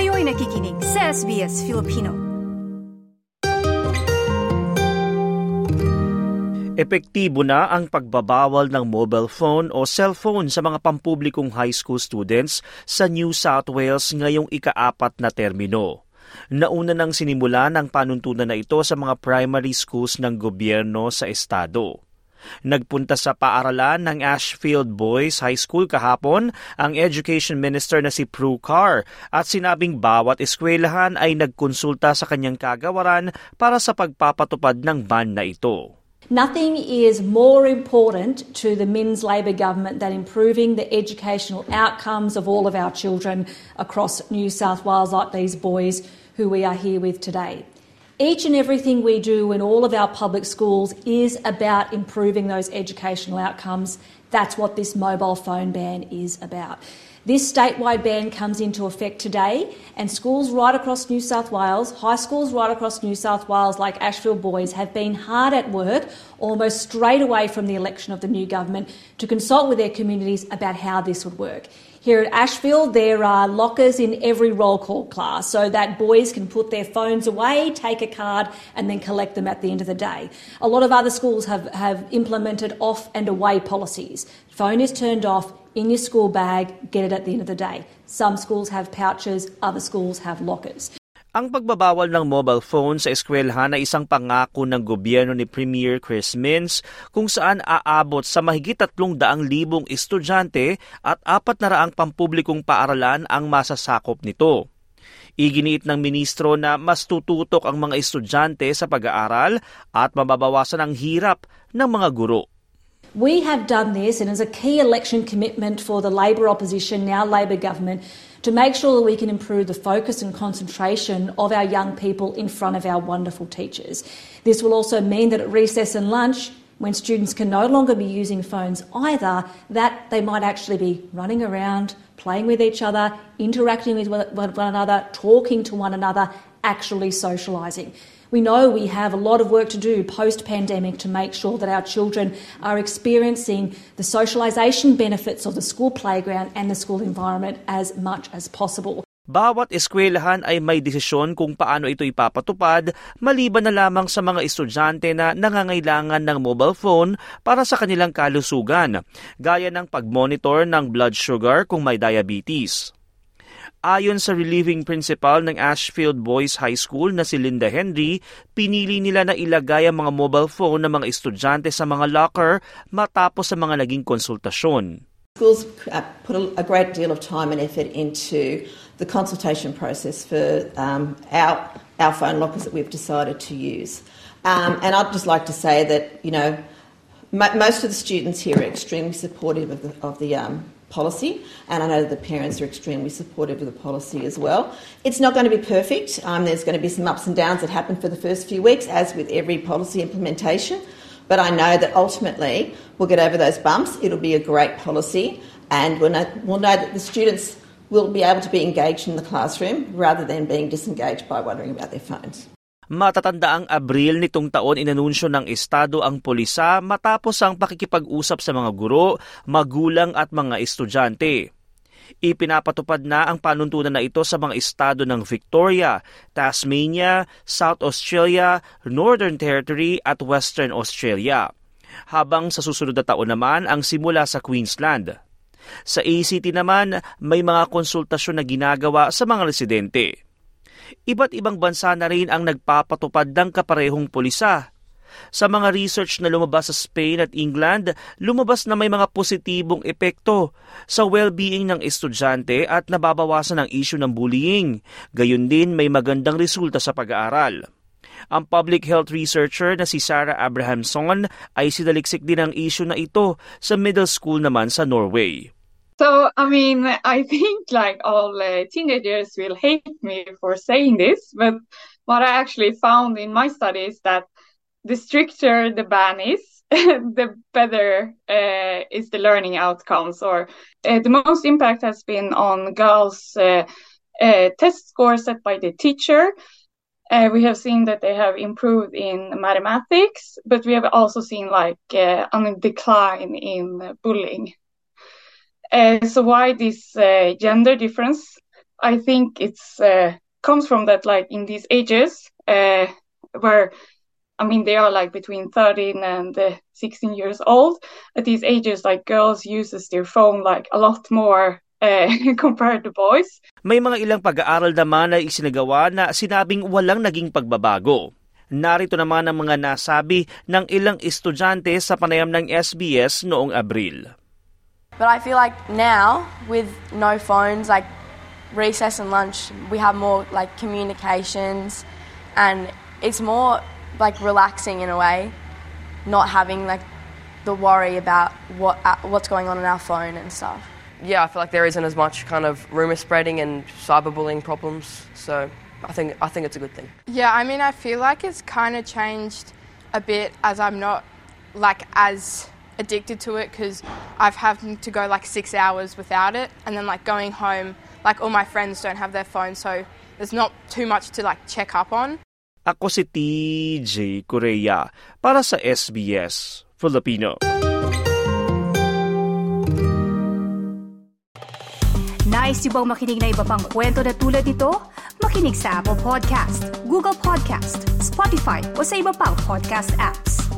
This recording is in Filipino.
Kayo'y nakikinig sa SBS Filipino. Epektibo na ang pagbabawal ng mobile phone o cellphone sa mga pampublikong high school students sa New South Wales ngayong ikaapat na termino. Nauna nang sinimulan ang panuntunan na ito sa mga primary schools ng gobyerno sa estado. Nagpunta sa paaralan ng Ashfield Boys High School kahapon ang Education Minister na si Prue Carr at sinabing bawat eskwelahan ay nagkonsulta sa kanyang kagawaran para sa pagpapatupad ng ban na ito. Nothing is more important to the Min's Labor government than improving the educational outcomes of all of our children across New South Wales, like these boys who we are here with today. Each and everything we do in all of our public schools is about improving those educational outcomes. That's what this mobile phone ban is about. This statewide ban comes into effect today, and schools right across New South Wales, high schools right across New South Wales, like Ashfield Boys, have been hard at work almost straight away from the election of the new government to consult with their communities about how this would work. Here at Ashfield, there are lockers in every roll call class so that boys can put their phones away, take a card, and then collect them at the end of the day. A lot of other schools have, have implemented off and away policies. Phone is turned off, in your school bag, get it at the end of the day. Some schools have pouches, other schools have lockers. Ang pagbabawal ng mobile phone sa eskwelahan ay isang pangako ng gobyerno ni Premier Chris Minns kung saan aabot sa mahigit 300,000 estudyante at 400 pampublikong paaralan ang masasakop nito. Iginiit ng ministro na mas tututok ang mga estudyante sa pag-aaral at mababawasan ang hirap ng mga guro. We have done this, and as a key election commitment for the Labor opposition, now Labor government, to make sure that we can improve the focus and concentration of our young people in front of our wonderful teachers. This will also mean that at recess and lunch, when students can no longer be using phones either, that they might actually be running around, playing with each other, interacting with one another, talking to one another, actually socialising. We know we have a lot of work to do post pandemic to make sure that our children are experiencing the socialisation benefits of the school playground and the school environment as much as possible. Bawat eskwelahan ay may desisyon kung paano ito ipapatupad maliban na lamang sa mga estudyante na nangangailangan ng mobile phone para sa kanilang kalusugan, gaya ng pag-monitor ng blood sugar kung may diabetes. Ayon sa relieving principal ng Ashfield Boys High School na si Linda Henry, pinili nila na ilagay ang mga mobile phone ng mga estudyante sa mga locker matapos sa mga naging konsultasyon. Schools put a great deal of time and effort into the consultation process for um, our, our phone lockers that we've decided to use. Um, and I'd just like to say that, you know, most of the students here are extremely supportive of the, of the um, policy, and I know that the parents are extremely supportive of the policy as well. It's not going to be perfect. Um, there's going to be some ups and downs that happen for the first few weeks, as with every policy implementation. But I know that ultimately we'll get over those bumps. It'll be a great policy, and we'll know, we'll know that the students will be able to be engaged in the classroom rather than being disengaged by wondering about their phones. Matatanda ang Abril nitong taon inanunsyo ng Estado ang polisa matapos ang pakikipag-usap sa mga guro, magulang at mga estudyante. Ipinapatupad na ang panuntunan na ito sa mga estado ng Victoria, Tasmania, South Australia, Northern Territory at Western Australia. Habang sa susunod na taon naman ang simula sa Queensland. Sa ACT naman, may mga konsultasyon na ginagawa sa mga residente. Iba't ibang bansa na rin ang nagpapatupad ng kaparehong polisa. Sa mga research na lumabas sa Spain at England, lumabas na may mga positibong epekto sa well-being ng estudyante at nababawasan ang issue ng bullying. Gayun din may magandang resulta sa pag-aaral. Ang public health researcher na si Sarah Abrahamson ay sinaliksik din ang issue na ito sa middle school naman sa Norway. So, I mean, I think like all uh, teenagers will hate me for saying this, but what I actually found in my study is that the stricter the ban is, the better uh, is the learning outcomes. Or uh, the most impact has been on girls' uh, uh, test scores set by the teacher. Uh, we have seen that they have improved in mathematics, but we have also seen like a decline in bullying. Uh, so why this uh, gender difference I think it's uh, comes from that like in these ages uh, where I mean they are like between 13 and uh, 16 years old at these ages like girls uses their phone like a lot more uh, compared to boys. May mga ilang pag-aaral naman na isinagawa na sinabing walang naging pagbabago. Narito naman ang mga nasabi ng ilang estudyante sa panayam ng SBS noong Abril. But I feel like now, with no phones, like recess and lunch, we have more like communications, and it's more like relaxing in a way, not having like the worry about what uh, what's going on in our phone and stuff. Yeah, I feel like there isn't as much kind of rumor spreading and cyberbullying problems. So I think I think it's a good thing. Yeah, I mean, I feel like it's kind of changed a bit as I'm not like as addicted to it because I've had to go like six hours without it, and then like going home, like all my friends don't have their phone, so there's not too much to like check up on. Ako si TJ Korea para sa SBS Filipino. Nice yung bang makinig na iba pang kwento na tulad ito? Makinig sa Apple Podcast, Google Podcast, Spotify o sa iba pang podcast apps.